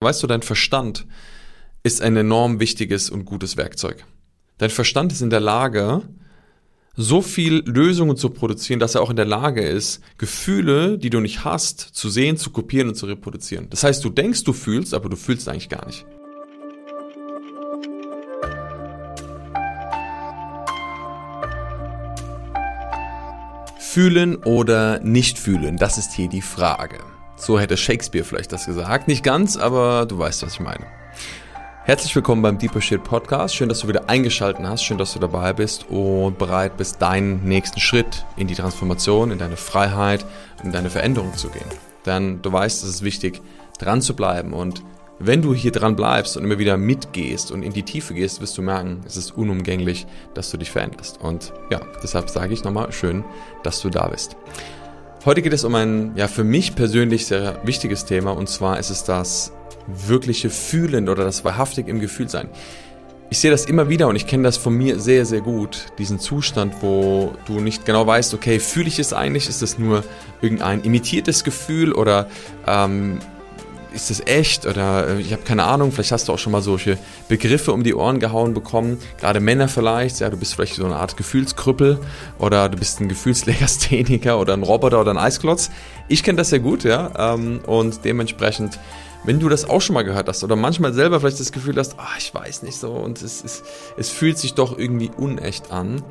Weißt du, dein Verstand ist ein enorm wichtiges und gutes Werkzeug. Dein Verstand ist in der Lage, so viel Lösungen zu produzieren, dass er auch in der Lage ist, Gefühle, die du nicht hast, zu sehen, zu kopieren und zu reproduzieren. Das heißt, du denkst, du fühlst, aber du fühlst eigentlich gar nicht. Fühlen oder nicht fühlen, das ist hier die Frage. So hätte Shakespeare vielleicht das gesagt. Nicht ganz, aber du weißt, was ich meine. Herzlich willkommen beim Deeper Shit Podcast. Schön, dass du wieder eingeschaltet hast. Schön, dass du dabei bist und bereit bist, deinen nächsten Schritt in die Transformation, in deine Freiheit, in deine Veränderung zu gehen. Denn du weißt, es ist wichtig, dran zu bleiben und wenn du hier dran bleibst und immer wieder mitgehst und in die Tiefe gehst, wirst du merken, es ist unumgänglich, dass du dich veränderst. Und ja, deshalb sage ich nochmal schön, dass du da bist. Heute geht es um ein, ja, für mich persönlich sehr wichtiges Thema und zwar ist es das wirkliche Fühlen oder das wahrhaftig im Gefühl sein. Ich sehe das immer wieder und ich kenne das von mir sehr, sehr gut, diesen Zustand, wo du nicht genau weißt, okay, fühle ich es eigentlich, ist es nur irgendein imitiertes Gefühl oder ähm, ist das echt oder äh, ich habe keine Ahnung, vielleicht hast du auch schon mal solche Begriffe um die Ohren gehauen bekommen, gerade Männer vielleicht, ja, du bist vielleicht so eine Art Gefühlskrüppel oder du bist ein Gefühlslegastheniker oder ein Roboter oder ein Eisklotz. Ich kenne das sehr gut, ja, ähm, und dementsprechend wenn du das auch schon mal gehört hast oder manchmal selber vielleicht das Gefühl hast, ah, ich weiß nicht so und es, es, es fühlt sich doch irgendwie unecht an,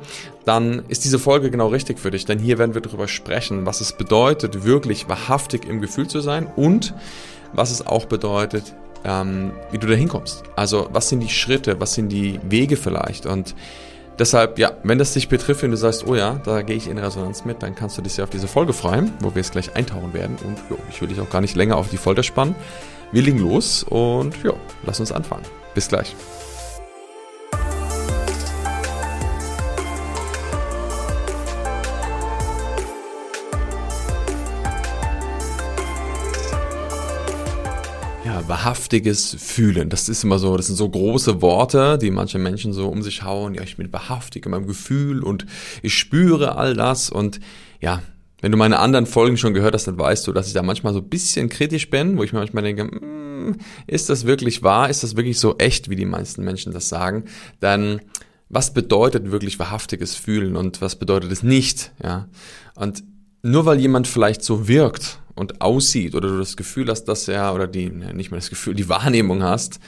dann ist diese Folge genau richtig für dich, denn hier werden wir darüber sprechen, was es bedeutet, wirklich wahrhaftig im Gefühl zu sein und was es auch bedeutet, ähm, wie du da hinkommst. Also was sind die Schritte, was sind die Wege vielleicht und Deshalb, ja, wenn das dich betrifft und du sagst, oh ja, da gehe ich in Resonanz mit, dann kannst du dich ja auf diese Folge freuen, wo wir es gleich eintauchen werden. Und jo, ich will dich auch gar nicht länger auf die Folter spannen. Wir legen los und ja, lass uns anfangen. Bis gleich. Wahrhaftiges Fühlen. Das ist immer so, das sind so große Worte, die manche Menschen so um sich hauen. Ja, ich bin wahrhaftig in meinem Gefühl und ich spüre all das und ja, wenn du meine anderen Folgen schon gehört hast, dann weißt du, dass ich da manchmal so ein bisschen kritisch bin, wo ich mir manchmal denke, mm, ist das wirklich wahr? Ist das wirklich so echt, wie die meisten Menschen das sagen? Dann was bedeutet wirklich wahrhaftiges Fühlen und was bedeutet es nicht? Ja, und nur weil jemand vielleicht so wirkt und aussieht oder du das Gefühl hast, dass er, oder die, nicht mehr das Gefühl, die Wahrnehmung hast,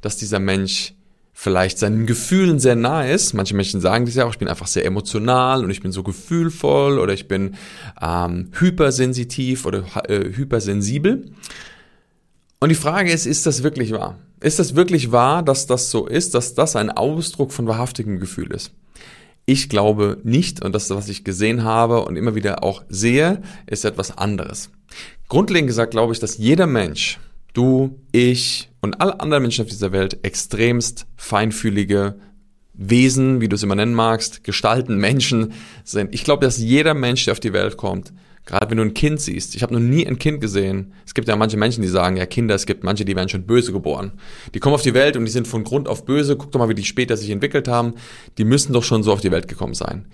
dass dieser Mensch vielleicht seinen Gefühlen sehr nah ist. Manche Menschen sagen das ja auch, ich bin einfach sehr emotional und ich bin so gefühlvoll oder ich bin ähm, hypersensitiv oder äh, hypersensibel. Und die Frage ist, ist das wirklich wahr? Ist das wirklich wahr, dass das so ist, dass das ein Ausdruck von wahrhaftigem Gefühl ist? Ich glaube nicht, und das, was ich gesehen habe und immer wieder auch sehe, ist etwas anderes. Grundlegend gesagt glaube ich, dass jeder Mensch, du, ich und alle anderen Menschen auf dieser Welt extremst feinfühlige Wesen, wie du es immer nennen magst, Gestalten, Menschen sind. Ich glaube, dass jeder Mensch, der auf die Welt kommt, Gerade wenn du ein Kind siehst. Ich habe noch nie ein Kind gesehen. Es gibt ja manche Menschen, die sagen, ja Kinder, es gibt manche, die werden schon böse geboren. Die kommen auf die Welt und die sind von Grund auf böse. Guck doch mal, wie die später sich entwickelt haben. Die müssen doch schon so auf die Welt gekommen sein.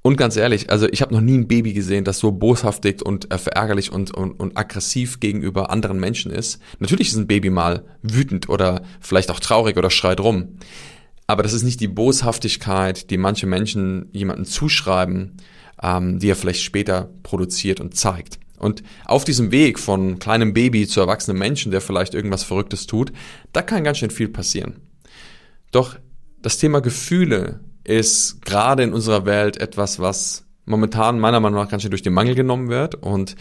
Und ganz ehrlich, also ich habe noch nie ein Baby gesehen, das so boshaftig und äh, verärgerlich und, und, und aggressiv gegenüber anderen Menschen ist. Natürlich ist ein Baby mal wütend oder vielleicht auch traurig oder schreit rum. Aber das ist nicht die Boshaftigkeit, die manche Menschen jemanden zuschreiben, ähm, die er vielleicht später produziert und zeigt. Und auf diesem Weg von kleinem Baby zu erwachsenem Menschen, der vielleicht irgendwas Verrücktes tut, da kann ganz schön viel passieren. Doch das Thema Gefühle ist gerade in unserer Welt etwas, was momentan meiner Meinung nach ganz schön durch den Mangel genommen wird und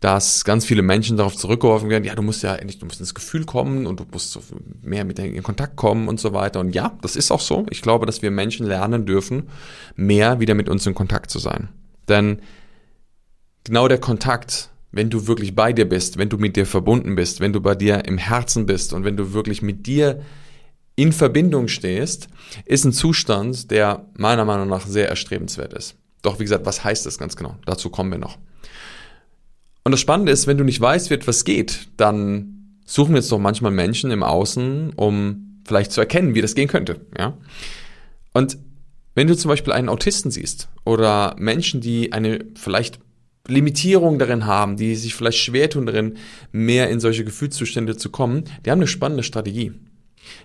dass ganz viele Menschen darauf zurückgeworfen werden, ja, du musst ja endlich, du musst ins Gefühl kommen und du musst so mehr mit in Kontakt kommen und so weiter. Und ja, das ist auch so. Ich glaube, dass wir Menschen lernen dürfen, mehr wieder mit uns in Kontakt zu sein. Denn genau der Kontakt, wenn du wirklich bei dir bist, wenn du mit dir verbunden bist, wenn du bei dir im Herzen bist und wenn du wirklich mit dir in Verbindung stehst, ist ein Zustand, der meiner Meinung nach sehr erstrebenswert ist. Doch wie gesagt, was heißt das ganz genau? Dazu kommen wir noch. Und das Spannende ist, wenn du nicht weißt, wie etwas geht, dann suchen wir jetzt doch manchmal Menschen im Außen, um vielleicht zu erkennen, wie das gehen könnte. Ja? Und wenn du zum Beispiel einen Autisten siehst oder Menschen, die eine vielleicht Limitierungen darin haben, die sich vielleicht schwer tun darin, mehr in solche Gefühlszustände zu kommen, die haben eine spannende Strategie.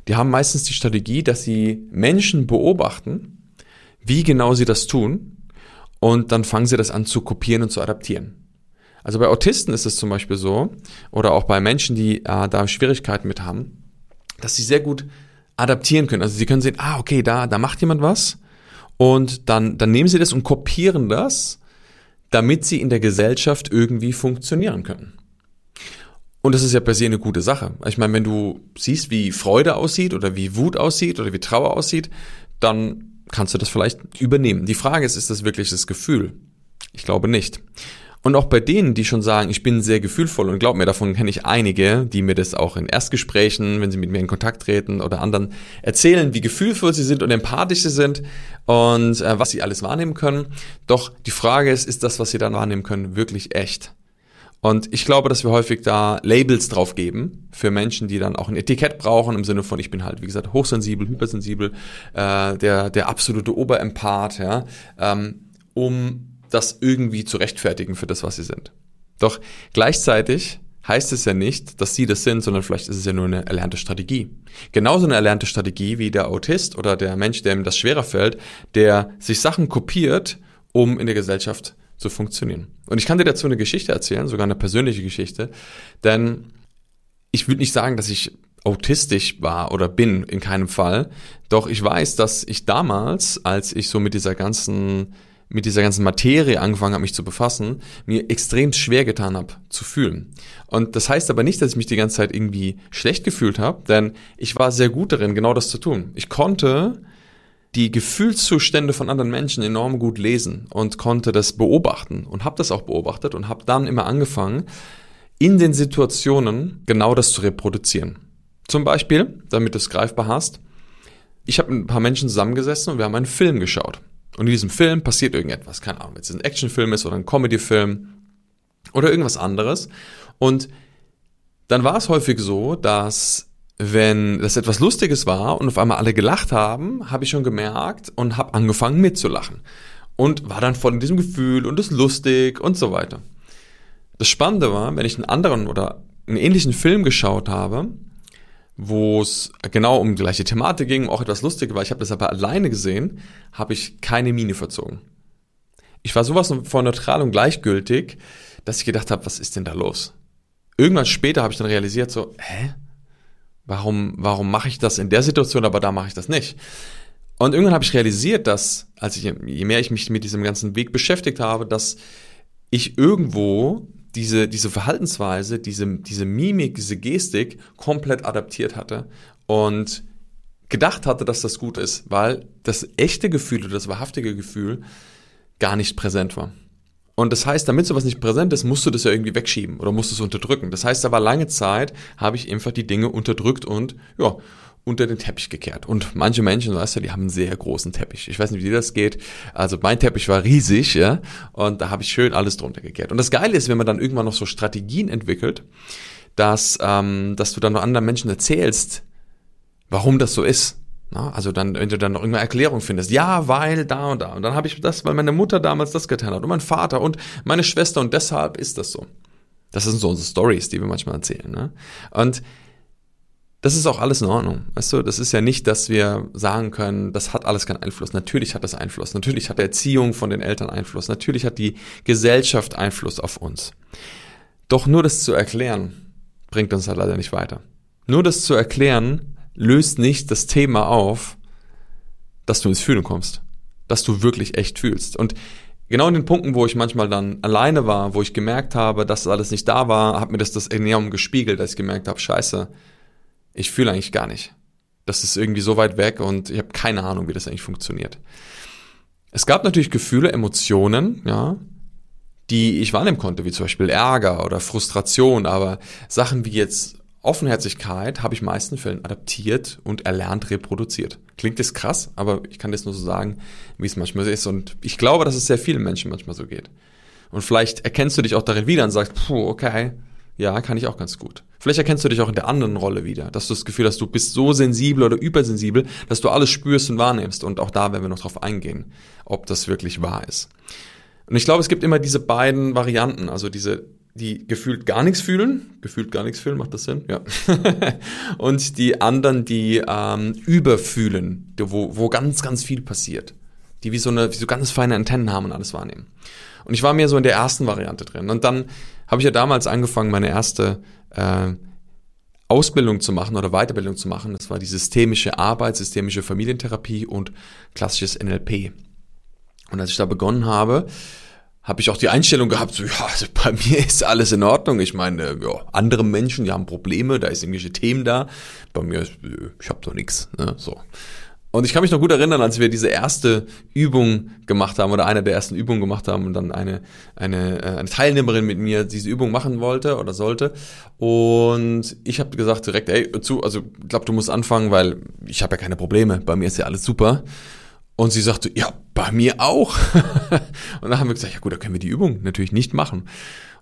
Die haben meistens die Strategie, dass sie Menschen beobachten, wie genau sie das tun, und dann fangen sie das an zu kopieren und zu adaptieren. Also bei Autisten ist es zum Beispiel so, oder auch bei Menschen, die äh, da Schwierigkeiten mit haben, dass sie sehr gut adaptieren können. Also sie können sehen, ah, okay, da, da macht jemand was und dann, dann nehmen sie das und kopieren das, damit sie in der Gesellschaft irgendwie funktionieren können. Und das ist ja per se eine gute Sache. Ich meine, wenn du siehst, wie Freude aussieht oder wie Wut aussieht oder wie Trauer aussieht, dann kannst du das vielleicht übernehmen. Die Frage ist, ist das wirklich das Gefühl? Ich glaube nicht. Und auch bei denen, die schon sagen, ich bin sehr gefühlvoll und glaub mir, davon kenne ich einige, die mir das auch in Erstgesprächen, wenn sie mit mir in Kontakt treten oder anderen erzählen, wie gefühlvoll sie sind und empathisch sie sind und äh, was sie alles wahrnehmen können. Doch die Frage ist, ist das, was sie dann wahrnehmen können, wirklich echt? Und ich glaube, dass wir häufig da Labels drauf geben für Menschen, die dann auch ein Etikett brauchen, im Sinne von, ich bin halt, wie gesagt, hochsensibel, hypersensibel, äh, der, der absolute Oberempath, ja, ähm, um das irgendwie zu rechtfertigen für das, was sie sind. Doch gleichzeitig heißt es ja nicht, dass sie das sind, sondern vielleicht ist es ja nur eine erlernte Strategie. Genauso eine erlernte Strategie wie der Autist oder der Mensch, dem das schwerer fällt, der sich Sachen kopiert, um in der Gesellschaft zu funktionieren. Und ich kann dir dazu eine Geschichte erzählen, sogar eine persönliche Geschichte, denn ich würde nicht sagen, dass ich autistisch war oder bin, in keinem Fall. Doch ich weiß, dass ich damals, als ich so mit dieser ganzen mit dieser ganzen Materie angefangen habe, mich zu befassen, mir extrem schwer getan habe zu fühlen. Und das heißt aber nicht, dass ich mich die ganze Zeit irgendwie schlecht gefühlt habe, denn ich war sehr gut darin, genau das zu tun. Ich konnte die Gefühlszustände von anderen Menschen enorm gut lesen und konnte das beobachten und habe das auch beobachtet und habe dann immer angefangen, in den Situationen genau das zu reproduzieren. Zum Beispiel, damit du es greifbar hast, ich habe ein paar Menschen zusammengesessen und wir haben einen Film geschaut. Und in diesem Film passiert irgendetwas, keine Ahnung, wenn es ein Actionfilm ist oder ein Comedyfilm oder irgendwas anderes. Und dann war es häufig so, dass wenn das etwas Lustiges war und auf einmal alle gelacht haben, habe ich schon gemerkt und habe angefangen mitzulachen. Und war dann voll in diesem Gefühl und ist lustig und so weiter. Das Spannende war, wenn ich einen anderen oder einen ähnlichen Film geschaut habe, wo es genau um die gleiche Thematik ging, auch etwas lustig war. Ich habe das aber alleine gesehen, habe ich keine Miene verzogen. Ich war sowas von neutral und gleichgültig, dass ich gedacht habe, was ist denn da los? Irgendwann später habe ich dann realisiert, so, hä? Warum, warum mache ich das in der Situation, aber da mache ich das nicht? Und irgendwann habe ich realisiert, dass, als ich, je mehr ich mich mit diesem ganzen Weg beschäftigt habe, dass ich irgendwo diese, diese Verhaltensweise, diese, diese Mimik, diese Gestik komplett adaptiert hatte und gedacht hatte, dass das gut ist, weil das echte Gefühl oder das wahrhaftige Gefühl gar nicht präsent war. Und das heißt, damit sowas nicht präsent ist, musst du das ja irgendwie wegschieben oder musst du es unterdrücken. Das heißt aber lange Zeit habe ich einfach die Dinge unterdrückt und ja, unter den Teppich gekehrt. Und manche Menschen, weißt du, die haben einen sehr großen Teppich. Ich weiß nicht, wie dir das geht. Also mein Teppich war riesig, ja, und da habe ich schön alles drunter gekehrt. Und das Geile ist, wenn man dann irgendwann noch so Strategien entwickelt, dass, ähm, dass du dann noch anderen Menschen erzählst, warum das so ist. Na, also dann, wenn du dann noch irgendeine Erklärung findest, ja, weil da und da. Und dann habe ich das, weil meine Mutter damals das getan hat und mein Vater und meine Schwester und deshalb ist das so. Das sind so unsere Stories, die wir manchmal erzählen. Ne? Und das ist auch alles in Ordnung. Weißt du, das ist ja nicht, dass wir sagen können, das hat alles keinen Einfluss. Natürlich hat das Einfluss. Natürlich hat die Erziehung von den Eltern Einfluss. Natürlich hat die Gesellschaft Einfluss auf uns. Doch nur das zu erklären, bringt uns halt leider nicht weiter. Nur das zu erklären, löst nicht das Thema auf, dass du ins Fühlen kommst. Dass du wirklich echt fühlst. Und genau in den Punkten, wo ich manchmal dann alleine war, wo ich gemerkt habe, dass alles nicht da war, hat mir das das enorm gespiegelt, dass ich gemerkt habe, scheiße, ich fühle eigentlich gar nicht. Das ist irgendwie so weit weg und ich habe keine Ahnung, wie das eigentlich funktioniert. Es gab natürlich Gefühle, Emotionen, ja, die ich wahrnehmen konnte, wie zum Beispiel Ärger oder Frustration, aber Sachen wie jetzt Offenherzigkeit habe ich in meisten Fällen adaptiert und erlernt reproduziert. Klingt das krass, aber ich kann das nur so sagen, wie es manchmal ist. Und ich glaube, dass es sehr vielen Menschen manchmal so geht. Und vielleicht erkennst du dich auch darin wieder und sagst, puh, okay, ja, kann ich auch ganz gut. Vielleicht erkennst du dich auch in der anderen Rolle wieder, dass du das Gefühl hast, du bist so sensibel oder übersensibel, dass du alles spürst und wahrnimmst. Und auch da werden wir noch drauf eingehen, ob das wirklich wahr ist. Und ich glaube, es gibt immer diese beiden Varianten, also diese, die gefühlt gar nichts fühlen, gefühlt gar nichts fühlen, macht das Sinn? Ja. und die anderen, die ähm, überfühlen, wo, wo ganz, ganz viel passiert. Die wie so, eine, wie so ganz feine Antennen haben und alles wahrnehmen. Und ich war mehr so in der ersten Variante drin. Und dann habe ich ja damals angefangen, meine erste äh, Ausbildung zu machen oder Weiterbildung zu machen. Das war die systemische Arbeit, systemische Familientherapie und klassisches NLP. Und als ich da begonnen habe, habe ich auch die Einstellung gehabt, so, ja, also bei mir ist alles in Ordnung. Ich meine, ja, andere Menschen, die haben Probleme, da ist irgendwelche Themen da. Bei mir, ist, ich habe doch nichts. Ne, so. Und ich kann mich noch gut erinnern, als wir diese erste Übung gemacht haben oder eine der ersten Übungen gemacht haben und dann eine, eine, äh, eine Teilnehmerin mit mir diese Übung machen wollte oder sollte. Und ich habe gesagt direkt, ey, zu, also ich glaube, du musst anfangen, weil ich habe ja keine Probleme. Bei mir ist ja alles super. Und sie sagte, ja, bei mir auch. und dann haben wir gesagt, ja gut, da können wir die Übung natürlich nicht machen.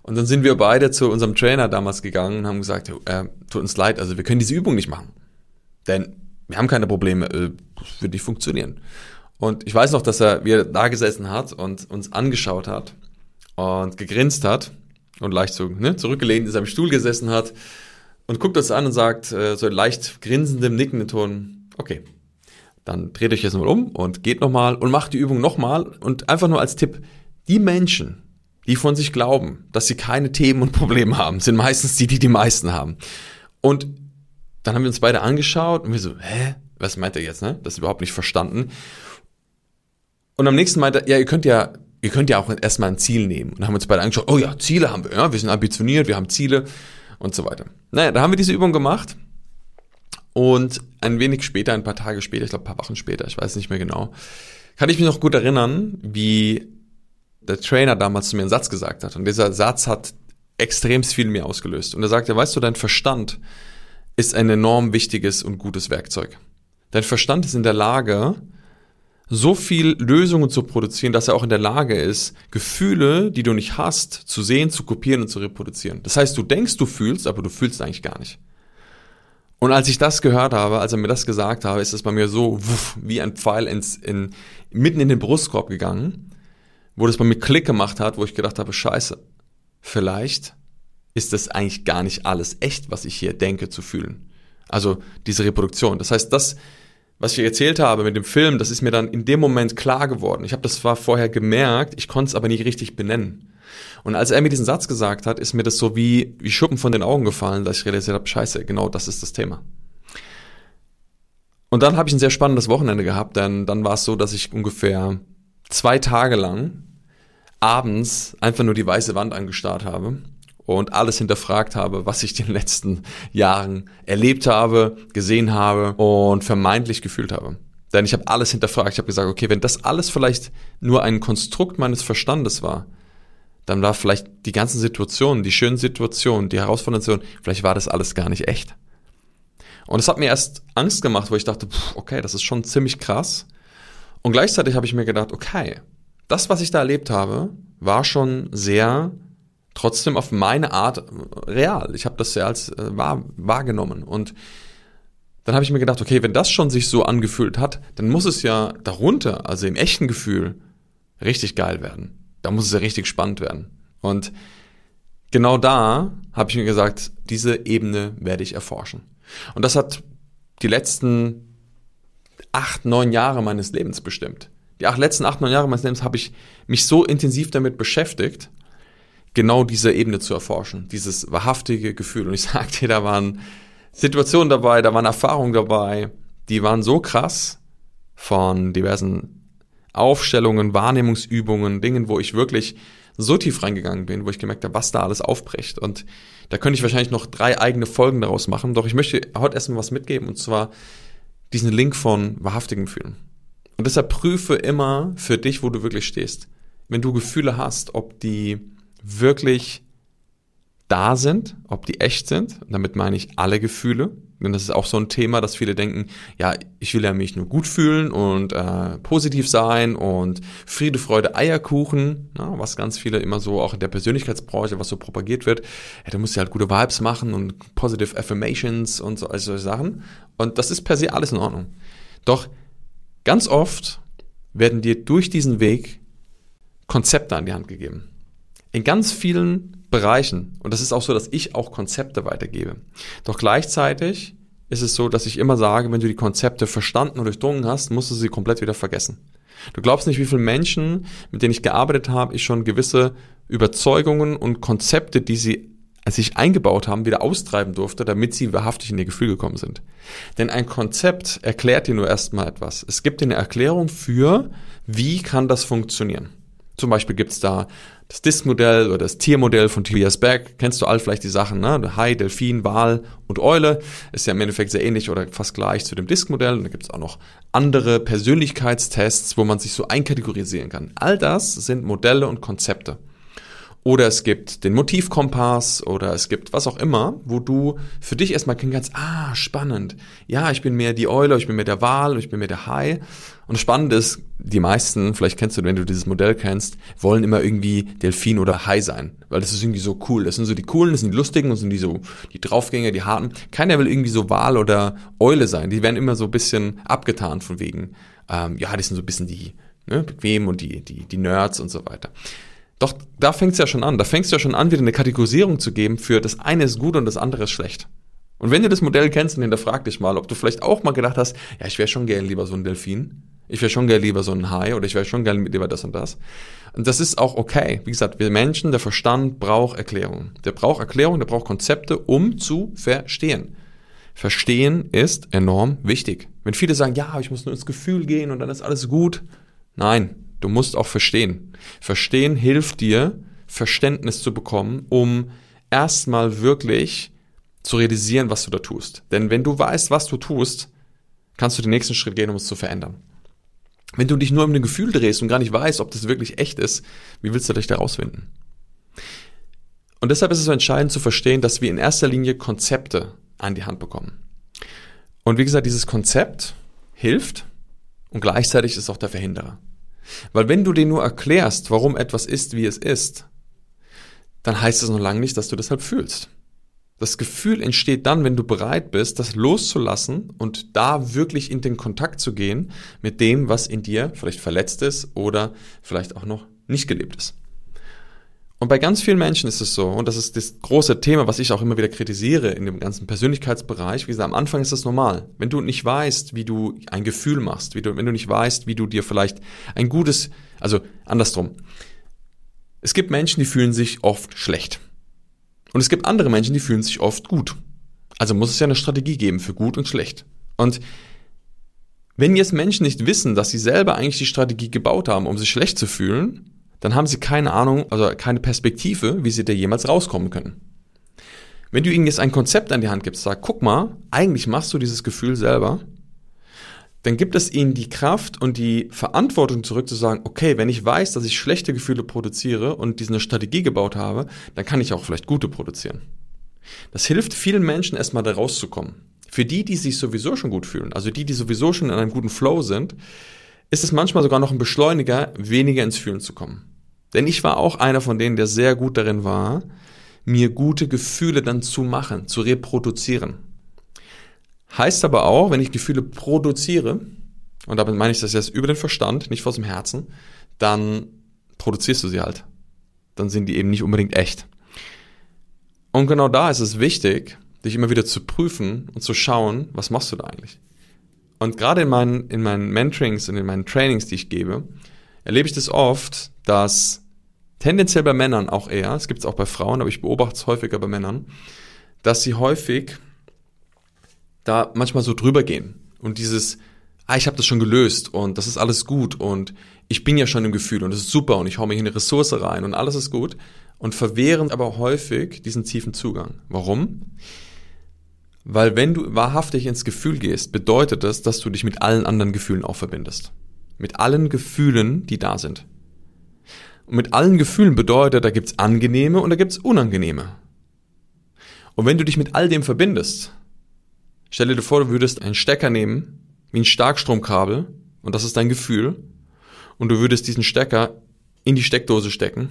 Und dann sind wir beide zu unserem Trainer damals gegangen und haben gesagt, äh, tut uns leid, also wir können diese Übung nicht machen. Denn wir haben keine Probleme, äh, das wird nicht funktionieren. Und ich weiß noch, dass er wieder da gesessen hat und uns angeschaut hat und gegrinst hat und leicht so ne, zurückgelehnt in seinem Stuhl gesessen hat und guckt uns an und sagt, äh, so leicht grinsendem, nickenden Ton, okay, dann dreht euch jetzt mal um und geht nochmal und macht die Übung nochmal und einfach nur als Tipp, die Menschen, die von sich glauben, dass sie keine Themen und Probleme haben, sind meistens die, die die meisten haben. Und dann haben wir uns beide angeschaut und wir so, hä, was meint er jetzt, ne? Das ist überhaupt nicht verstanden. Und am nächsten meinte er, ja, ihr könnt ja, ihr könnt ja auch erstmal ein Ziel nehmen. Und haben wir uns beide angeschaut, oh ja, Ziele haben wir, ja, wir sind ambitioniert, wir haben Ziele und so weiter. Naja, da haben wir diese Übung gemacht und ein wenig später, ein paar Tage später, ich glaube ein paar Wochen später, ich weiß nicht mehr genau, kann ich mich noch gut erinnern, wie der Trainer damals zu mir einen Satz gesagt hat. Und dieser Satz hat extrem viel mir ausgelöst. Und er sagte, weißt du, dein Verstand, ist ein enorm wichtiges und gutes Werkzeug. Dein Verstand ist in der Lage, so viel Lösungen zu produzieren, dass er auch in der Lage ist, Gefühle, die du nicht hast, zu sehen, zu kopieren und zu reproduzieren. Das heißt, du denkst, du fühlst, aber du fühlst eigentlich gar nicht. Und als ich das gehört habe, als er mir das gesagt habe, ist es bei mir so wuff, wie ein Pfeil ins, in, mitten in den Brustkorb gegangen, wo das bei mir Klick gemacht hat, wo ich gedacht habe, scheiße, vielleicht ist das eigentlich gar nicht alles echt, was ich hier denke zu fühlen. Also diese Reproduktion. Das heißt, das, was ich erzählt habe mit dem Film, das ist mir dann in dem Moment klar geworden. Ich habe das zwar vorher gemerkt, ich konnte es aber nicht richtig benennen. Und als er mir diesen Satz gesagt hat, ist mir das so wie, wie Schuppen von den Augen gefallen, dass ich realisiert habe, scheiße, genau das ist das Thema. Und dann habe ich ein sehr spannendes Wochenende gehabt, denn dann war es so, dass ich ungefähr zwei Tage lang abends einfach nur die weiße Wand angestarrt habe und alles hinterfragt habe, was ich in den letzten Jahren erlebt habe, gesehen habe und vermeintlich gefühlt habe. Denn ich habe alles hinterfragt. Ich habe gesagt, okay, wenn das alles vielleicht nur ein Konstrukt meines Verstandes war, dann war vielleicht die ganzen Situationen, die schönen Situationen, die Herausfordernden Situationen, vielleicht war das alles gar nicht echt. Und es hat mir erst Angst gemacht, wo ich dachte, okay, das ist schon ziemlich krass. Und gleichzeitig habe ich mir gedacht, okay, das, was ich da erlebt habe, war schon sehr trotzdem auf meine Art real. Ich habe das ja als äh, wahr, wahrgenommen und dann habe ich mir gedacht, okay, wenn das schon sich so angefühlt hat, dann muss es ja darunter, also im echten Gefühl, richtig geil werden. Da muss es ja richtig spannend werden. Und genau da habe ich mir gesagt, diese Ebene werde ich erforschen. Und das hat die letzten acht, neun Jahre meines Lebens bestimmt. Die acht, letzten acht, neun Jahre meines Lebens habe ich mich so intensiv damit beschäftigt genau diese Ebene zu erforschen, dieses wahrhaftige Gefühl. Und ich sag dir, da waren Situationen dabei, da waren Erfahrungen dabei, die waren so krass von diversen Aufstellungen, Wahrnehmungsübungen, Dingen, wo ich wirklich so tief reingegangen bin, wo ich gemerkt habe, was da alles aufbricht. Und da könnte ich wahrscheinlich noch drei eigene Folgen daraus machen. Doch ich möchte heute erstmal was mitgeben, und zwar diesen Link von wahrhaftigen Gefühlen. Und deshalb prüfe immer für dich, wo du wirklich stehst. Wenn du Gefühle hast, ob die wirklich da sind, ob die echt sind. damit meine ich alle Gefühle. Denn das ist auch so ein Thema, dass viele denken, ja, ich will ja mich nur gut fühlen und äh, positiv sein und Friede, Freude, Eierkuchen, na, was ganz viele immer so auch in der Persönlichkeitsbranche, was so propagiert wird. Ja, du musst ja halt gute Vibes machen und positive Affirmations und so, also solche Sachen. Und das ist per se alles in Ordnung. Doch ganz oft werden dir durch diesen Weg Konzepte an die Hand gegeben. In ganz vielen Bereichen. Und das ist auch so, dass ich auch Konzepte weitergebe. Doch gleichzeitig ist es so, dass ich immer sage, wenn du die Konzepte verstanden und durchdrungen hast, musst du sie komplett wieder vergessen. Du glaubst nicht, wie viele Menschen, mit denen ich gearbeitet habe, ich schon gewisse Überzeugungen und Konzepte, die sie sich eingebaut haben, wieder austreiben durfte, damit sie wahrhaftig in ihr Gefühl gekommen sind. Denn ein Konzept erklärt dir nur erstmal etwas. Es gibt dir eine Erklärung für, wie kann das funktionieren. Zum Beispiel gibt's da das Diskmodell oder das Tiermodell von Tobias Beck. Kennst du all vielleicht die Sachen, ne? Hai, Delfin, Wal und Eule. Ist ja im Endeffekt sehr ähnlich oder fast gleich zu dem Diskmodell. Und da gibt's auch noch andere Persönlichkeitstests, wo man sich so einkategorisieren kann. All das sind Modelle und Konzepte. Oder es gibt den Motivkompass oder es gibt was auch immer, wo du für dich erstmal kennen kannst, ah, spannend. Ja, ich bin mehr die Eule, ich bin mehr der Wal, ich bin mehr der Hai. Und spannend ist, die meisten, vielleicht kennst du, wenn du dieses Modell kennst, wollen immer irgendwie Delfin oder Hai sein. Weil das ist irgendwie so cool. Das sind so die coolen, das sind die lustigen, das sind die so, die Draufgänger, die harten. Keiner will irgendwie so Wal oder Eule sein. Die werden immer so ein bisschen abgetan von wegen, ähm, ja, die sind so ein bisschen die, ne, bequem und die, die, die Nerds und so weiter. Doch da fängt es ja schon an. Da fängst du ja schon an, wieder eine Kategorisierung zu geben für das eine ist gut und das andere ist schlecht. Und wenn du das Modell kennst, dann hinterfrag dich mal, ob du vielleicht auch mal gedacht hast, ja, ich wäre schon gerne lieber so ein Delfin. Ich wäre schon gerne lieber so ein Hai oder ich wäre schon gerne lieber das und das. Und das ist auch okay. Wie gesagt, wir Menschen, der Verstand braucht Erklärung. Der braucht Erklärung, der braucht Konzepte, um zu verstehen. Verstehen ist enorm wichtig. Wenn viele sagen, ja, ich muss nur ins Gefühl gehen und dann ist alles gut. Nein, Du musst auch verstehen. Verstehen hilft dir, Verständnis zu bekommen, um erstmal wirklich zu realisieren, was du da tust. Denn wenn du weißt, was du tust, kannst du den nächsten Schritt gehen, um es zu verändern. Wenn du dich nur um ein Gefühl drehst und gar nicht weißt, ob das wirklich echt ist, wie willst du dich da rausfinden? Und deshalb ist es so entscheidend zu verstehen, dass wir in erster Linie Konzepte an die Hand bekommen. Und wie gesagt, dieses Konzept hilft und gleichzeitig ist auch der Verhinderer. Weil wenn du dir nur erklärst, warum etwas ist, wie es ist, dann heißt es noch lange nicht, dass du deshalb fühlst. Das Gefühl entsteht dann, wenn du bereit bist, das loszulassen und da wirklich in den Kontakt zu gehen mit dem, was in dir vielleicht verletzt ist oder vielleicht auch noch nicht gelebt ist. Und bei ganz vielen Menschen ist es so, und das ist das große Thema, was ich auch immer wieder kritisiere in dem ganzen Persönlichkeitsbereich. Wie gesagt, am Anfang ist das normal. Wenn du nicht weißt, wie du ein Gefühl machst, wie du, wenn du nicht weißt, wie du dir vielleicht ein gutes, also andersrum. Es gibt Menschen, die fühlen sich oft schlecht. Und es gibt andere Menschen, die fühlen sich oft gut. Also muss es ja eine Strategie geben für gut und schlecht. Und wenn jetzt Menschen nicht wissen, dass sie selber eigentlich die Strategie gebaut haben, um sich schlecht zu fühlen, dann haben sie keine Ahnung, also keine Perspektive, wie sie da jemals rauskommen können. Wenn du ihnen jetzt ein Konzept an die Hand gibst, sag, guck mal, eigentlich machst du dieses Gefühl selber, dann gibt es ihnen die Kraft und die Verantwortung zurück zu sagen, okay, wenn ich weiß, dass ich schlechte Gefühle produziere und diese Strategie gebaut habe, dann kann ich auch vielleicht gute produzieren. Das hilft vielen Menschen erstmal da rauszukommen. Für die, die sich sowieso schon gut fühlen, also die, die sowieso schon in einem guten Flow sind, ist es manchmal sogar noch ein Beschleuniger, weniger ins Fühlen zu kommen. Denn ich war auch einer von denen, der sehr gut darin war, mir gute Gefühle dann zu machen, zu reproduzieren. Heißt aber auch, wenn ich Gefühle produziere, und damit meine ich das jetzt über den Verstand, nicht aus dem Herzen, dann produzierst du sie halt. Dann sind die eben nicht unbedingt echt. Und genau da ist es wichtig, dich immer wieder zu prüfen und zu schauen, was machst du da eigentlich? Und gerade in meinen, in meinen Mentorings und in meinen Trainings, die ich gebe, erlebe ich das oft, dass tendenziell bei Männern auch eher, es gibt es auch bei Frauen, aber ich beobachte es häufiger bei Männern, dass sie häufig da manchmal so drüber gehen und dieses, ah, ich habe das schon gelöst und das ist alles gut und ich bin ja schon im Gefühl und das ist super und ich hau mir hier eine Ressource rein und alles ist gut und verwehren aber häufig diesen tiefen Zugang. Warum? Weil wenn du wahrhaftig ins Gefühl gehst, bedeutet das, dass du dich mit allen anderen Gefühlen auch verbindest. Mit allen Gefühlen, die da sind. Und mit allen Gefühlen bedeutet, da gibt's angenehme und da gibt's unangenehme. Und wenn du dich mit all dem verbindest, stell dir vor, du würdest einen Stecker nehmen, wie ein Starkstromkabel, und das ist dein Gefühl, und du würdest diesen Stecker in die Steckdose stecken,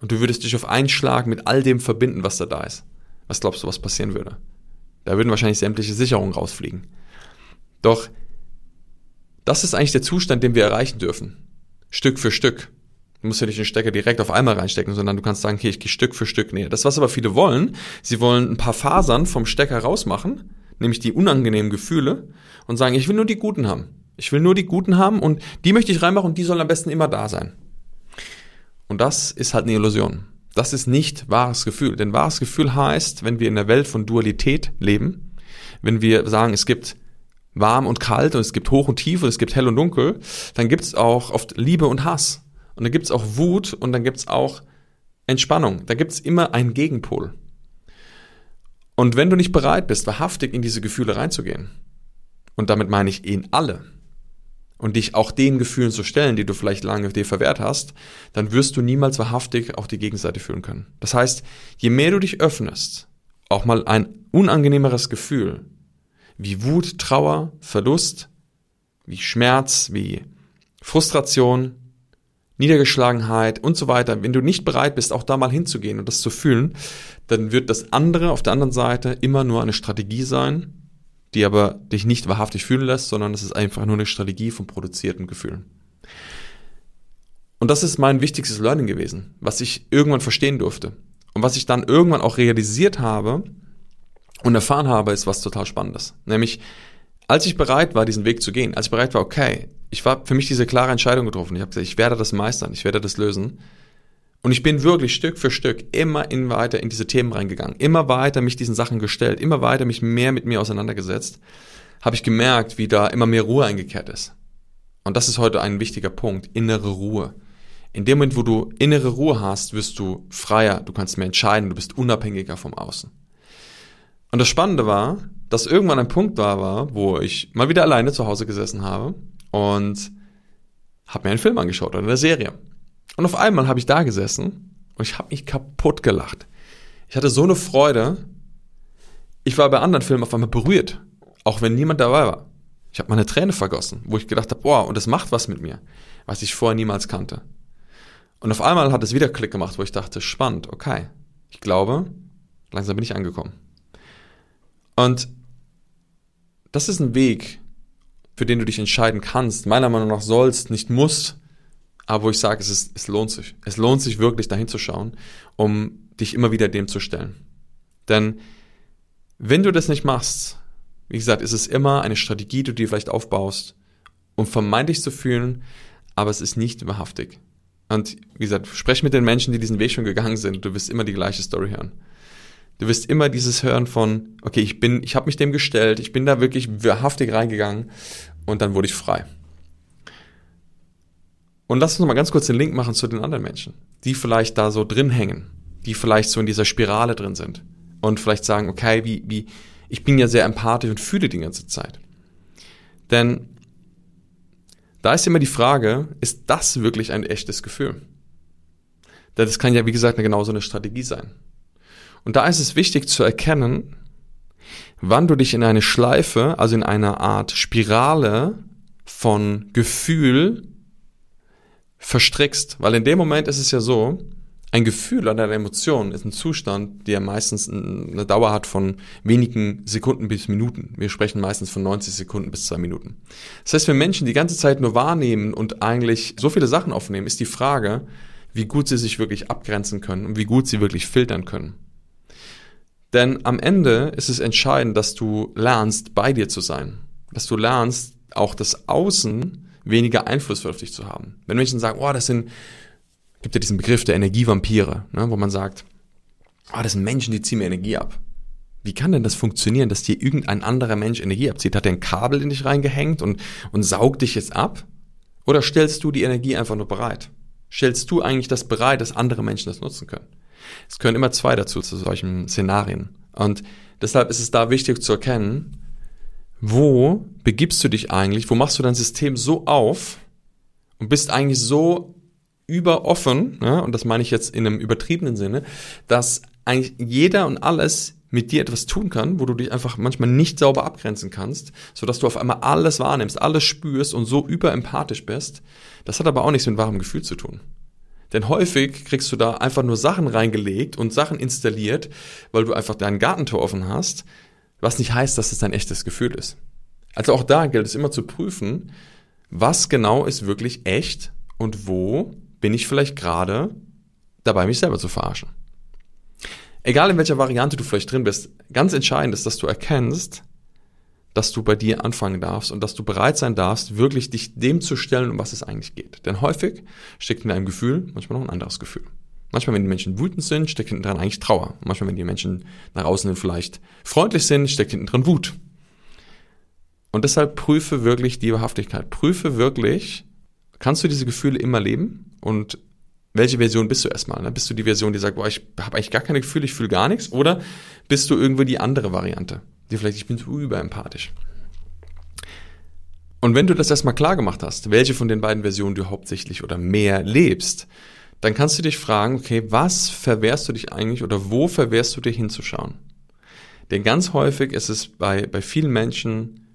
und du würdest dich auf einen Schlag mit all dem verbinden, was da da ist. Was glaubst du, was passieren würde? Da würden wahrscheinlich sämtliche Sicherungen rausfliegen. Doch das ist eigentlich der Zustand, den wir erreichen dürfen. Stück für Stück. Du musst ja nicht den Stecker direkt auf einmal reinstecken, sondern du kannst sagen, okay, ich gehe Stück für Stück näher. Das, was aber viele wollen, sie wollen ein paar Fasern vom Stecker rausmachen, nämlich die unangenehmen Gefühle, und sagen, ich will nur die guten haben. Ich will nur die guten haben und die möchte ich reinmachen und die sollen am besten immer da sein. Und das ist halt eine Illusion. Das ist nicht wahres Gefühl. Denn wahres Gefühl heißt, wenn wir in der Welt von Dualität leben, wenn wir sagen, es gibt warm und kalt und es gibt hoch und tief und es gibt hell und dunkel, dann gibt es auch oft Liebe und Hass. Und dann gibt es auch Wut und dann gibt es auch Entspannung. Da gibt es immer einen Gegenpol. Und wenn du nicht bereit bist, wahrhaftig in diese Gefühle reinzugehen, und damit meine ich in alle, und dich auch den Gefühlen zu stellen, die du vielleicht lange dir verwehrt hast, dann wirst du niemals wahrhaftig auch die Gegenseite fühlen können. Das heißt, je mehr du dich öffnest, auch mal ein unangenehmeres Gefühl, wie Wut, Trauer, Verlust, wie Schmerz, wie Frustration, Niedergeschlagenheit und so weiter, wenn du nicht bereit bist, auch da mal hinzugehen und das zu fühlen, dann wird das andere auf der anderen Seite immer nur eine Strategie sein, die aber dich nicht wahrhaftig fühlen lässt, sondern es ist einfach nur eine Strategie von produzierten Gefühlen. Und das ist mein wichtigstes Learning gewesen, was ich irgendwann verstehen durfte. Und was ich dann irgendwann auch realisiert habe und erfahren habe, ist was total Spannendes. Nämlich, als ich bereit war, diesen Weg zu gehen, als ich bereit war, okay, ich war für mich diese klare Entscheidung getroffen. Ich habe gesagt, ich werde das meistern, ich werde das lösen. Und ich bin wirklich Stück für Stück immer in weiter in diese Themen reingegangen, immer weiter mich diesen Sachen gestellt, immer weiter mich mehr mit mir auseinandergesetzt, habe ich gemerkt, wie da immer mehr Ruhe eingekehrt ist. Und das ist heute ein wichtiger Punkt, innere Ruhe. In dem Moment, wo du innere Ruhe hast, wirst du freier, du kannst mehr entscheiden, du bist unabhängiger vom Außen. Und das Spannende war, dass irgendwann ein Punkt da war, wo ich mal wieder alleine zu Hause gesessen habe und habe mir einen Film angeschaut oder eine Serie. Und auf einmal habe ich da gesessen und ich habe mich kaputt gelacht. Ich hatte so eine Freude. Ich war bei anderen Filmen auf einmal berührt, auch wenn niemand dabei war. Ich habe meine Träne vergossen, wo ich gedacht habe, boah, und das macht was mit mir, was ich vorher niemals kannte. Und auf einmal hat es wieder Klick gemacht, wo ich dachte, spannend, okay, ich glaube, langsam bin ich angekommen. Und das ist ein Weg, für den du dich entscheiden kannst, meiner Meinung nach sollst, nicht musst, aber wo ich sage, es, ist, es lohnt sich. Es lohnt sich wirklich dahin zu schauen, um dich immer wieder dem zu stellen. Denn wenn du das nicht machst, wie gesagt, ist es immer eine Strategie, die du dir vielleicht aufbaust, um vermeintlich zu fühlen, aber es ist nicht wahrhaftig. Und wie gesagt, sprech mit den Menschen, die diesen Weg schon gegangen sind, du wirst immer die gleiche Story hören. Du wirst immer dieses hören von, okay, ich bin, ich habe mich dem gestellt, ich bin da wirklich wahrhaftig reingegangen und dann wurde ich frei. Und lass uns mal ganz kurz den Link machen zu den anderen Menschen, die vielleicht da so drin hängen, die vielleicht so in dieser Spirale drin sind und vielleicht sagen, okay, wie, wie, ich bin ja sehr empathisch und fühle die ganze Zeit. Denn da ist immer die Frage, ist das wirklich ein echtes Gefühl? Das kann ja, wie gesagt, genauso eine Strategie sein. Und da ist es wichtig zu erkennen, wann du dich in eine Schleife, also in einer Art Spirale von Gefühl verstrickst. Weil in dem Moment ist es ja so, ein Gefühl oder eine Emotion ist ein Zustand, der meistens eine Dauer hat von wenigen Sekunden bis Minuten. Wir sprechen meistens von 90 Sekunden bis zwei Minuten. Das heißt, wenn Menschen die ganze Zeit nur wahrnehmen und eigentlich so viele Sachen aufnehmen, ist die Frage, wie gut sie sich wirklich abgrenzen können und wie gut sie wirklich filtern können. Denn am Ende ist es entscheidend, dass du lernst, bei dir zu sein. Dass du lernst, auch das Außen weniger Einfluss auf dich zu haben. Wenn Menschen sagen, oh, das sind, gibt ja diesen Begriff der Energievampire, ne, wo man sagt, oh, das sind Menschen, die ziehen mir Energie ab. Wie kann denn das funktionieren, dass dir irgendein anderer Mensch Energie abzieht? Hat er ein Kabel in dich reingehängt und, und saugt dich jetzt ab? Oder stellst du die Energie einfach nur bereit? Stellst du eigentlich das bereit, dass andere Menschen das nutzen können? Es können immer zwei dazu zu solchen Szenarien. Und deshalb ist es da wichtig zu erkennen, wo begibst du dich eigentlich, wo machst du dein System so auf und bist eigentlich so überoffen, ne, und das meine ich jetzt in einem übertriebenen Sinne, dass eigentlich jeder und alles mit dir etwas tun kann, wo du dich einfach manchmal nicht sauber abgrenzen kannst, so dass du auf einmal alles wahrnimmst, alles spürst und so überempathisch bist. Das hat aber auch nichts mit wahrem Gefühl zu tun. Denn häufig kriegst du da einfach nur Sachen reingelegt und Sachen installiert, weil du einfach dein Gartentor offen hast, was nicht heißt, dass es dein echtes Gefühl ist. Also auch da gilt es immer zu prüfen, was genau ist wirklich echt und wo bin ich vielleicht gerade dabei, mich selber zu verarschen. Egal in welcher Variante du vielleicht drin bist, ganz entscheidend ist, dass du erkennst, dass du bei dir anfangen darfst und dass du bereit sein darfst, wirklich dich dem zu stellen, um was es eigentlich geht. Denn häufig steckt in deinem Gefühl manchmal noch ein anderes Gefühl. Manchmal, wenn die Menschen wütend sind, steckt hinten dran eigentlich Trauer. Manchmal, wenn die Menschen nach außen hin vielleicht freundlich sind, steckt hinten dran Wut. Und deshalb prüfe wirklich die Wahrhaftigkeit. Prüfe wirklich, kannst du diese Gefühle immer leben? Und welche Version bist du erstmal? Ne? Bist du die Version, die sagt, boah, ich habe eigentlich gar keine Gefühle, ich fühle gar nichts? Oder bist du irgendwie die andere Variante? Die vielleicht, ich bin zu überempathisch. Und wenn du das erstmal klar gemacht hast, welche von den beiden Versionen du hauptsächlich oder mehr lebst, dann kannst du dich fragen, okay, was verwehrst du dich eigentlich oder wo verwehrst du dir hinzuschauen? Denn ganz häufig ist es bei, bei vielen Menschen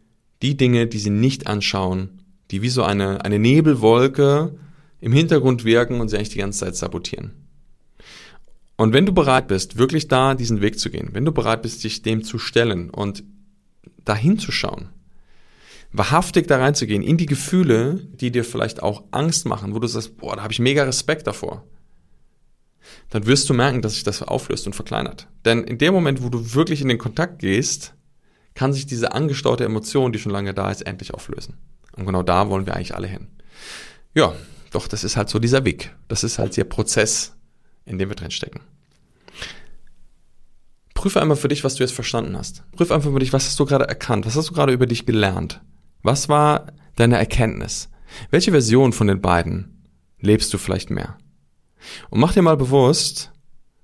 die Dinge, die sie nicht anschauen, die wie so eine, eine Nebelwolke im Hintergrund wirken und sie eigentlich die ganze Zeit sabotieren. Und wenn du bereit bist, wirklich da diesen Weg zu gehen, wenn du bereit bist, dich dem zu stellen und dahin zu schauen, wahrhaftig da reinzugehen, in die Gefühle, die dir vielleicht auch Angst machen, wo du sagst, boah, da habe ich mega Respekt davor, dann wirst du merken, dass sich das auflöst und verkleinert. Denn in dem Moment, wo du wirklich in den Kontakt gehst, kann sich diese angestaute Emotion, die schon lange da ist, endlich auflösen. Und genau da wollen wir eigentlich alle hin. Ja, doch, das ist halt so dieser Weg. Das ist halt der Prozess, in dem wir drin stecken. Prüfe einmal für dich, was du jetzt verstanden hast. Prüfe einfach für dich, was hast du gerade erkannt? Was hast du gerade über dich gelernt? Was war deine Erkenntnis? Welche Version von den beiden lebst du vielleicht mehr? Und mach dir mal bewusst,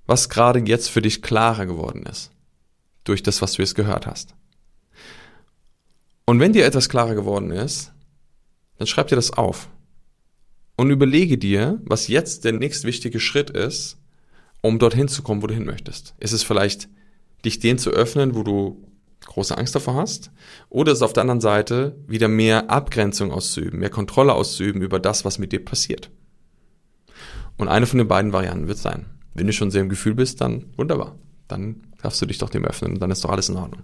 was gerade jetzt für dich klarer geworden ist. Durch das, was du jetzt gehört hast. Und wenn dir etwas klarer geworden ist, dann schreib dir das auf. Und überlege dir, was jetzt der nächst wichtige Schritt ist, um dorthin zu kommen, wo du hin möchtest. Ist es vielleicht, dich den zu öffnen, wo du große Angst davor hast, oder es auf der anderen Seite wieder mehr Abgrenzung auszuüben, mehr Kontrolle auszuüben über das, was mit dir passiert. Und eine von den beiden Varianten wird sein. Wenn du schon sehr im Gefühl bist, dann wunderbar. Dann darfst du dich doch dem öffnen und dann ist doch alles in Ordnung.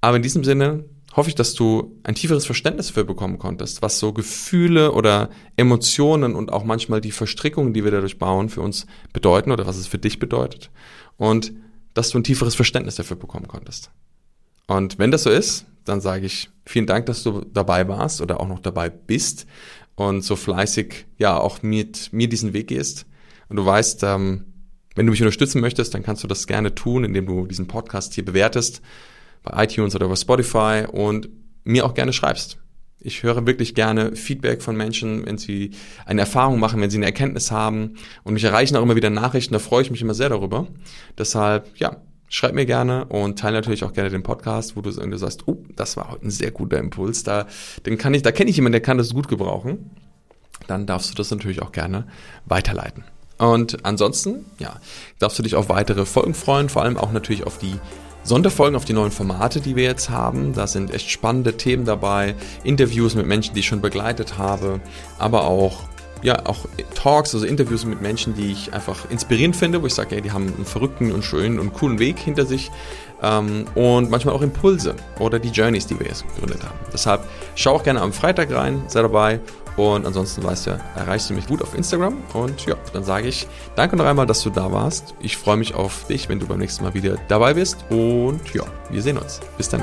Aber in diesem Sinne hoffe ich, dass du ein tieferes Verständnis dafür bekommen konntest, was so Gefühle oder Emotionen und auch manchmal die Verstrickungen, die wir dadurch bauen, für uns bedeuten oder was es für dich bedeutet. Und dass du ein tieferes Verständnis dafür bekommen konntest. Und wenn das so ist, dann sage ich vielen Dank, dass du dabei warst oder auch noch dabei bist und so fleißig ja auch mit mir diesen Weg gehst. Und du weißt, ähm, wenn du mich unterstützen möchtest, dann kannst du das gerne tun, indem du diesen Podcast hier bewertest bei iTunes oder bei Spotify und mir auch gerne schreibst. Ich höre wirklich gerne Feedback von Menschen, wenn sie eine Erfahrung machen, wenn sie eine Erkenntnis haben und mich erreichen auch immer wieder Nachrichten, da freue ich mich immer sehr darüber. Deshalb, ja, schreib mir gerne und teile natürlich auch gerne den Podcast, wo du irgendwie sagst, oh, das war heute ein sehr guter Impuls, da, den kann ich, da kenne ich jemanden, der kann das gut gebrauchen. Dann darfst du das natürlich auch gerne weiterleiten. Und ansonsten, ja, darfst du dich auf weitere Folgen freuen, vor allem auch natürlich auf die Sonderfolgen, auf die neuen Formate, die wir jetzt haben. Da sind echt spannende Themen dabei, Interviews mit Menschen, die ich schon begleitet habe, aber auch ja, auch Talks, also Interviews mit Menschen, die ich einfach inspirierend finde, wo ich sage, ey, die haben einen verrückten und schönen und coolen Weg hinter sich. Ähm, und manchmal auch Impulse oder die Journeys, die wir jetzt gegründet haben. Deshalb schau auch gerne am Freitag rein, sei dabei und ansonsten weißt du, erreichst du mich gut auf Instagram und ja, dann sage ich danke noch einmal, dass du da warst. Ich freue mich auf dich, wenn du beim nächsten Mal wieder dabei bist und ja, wir sehen uns. Bis dann.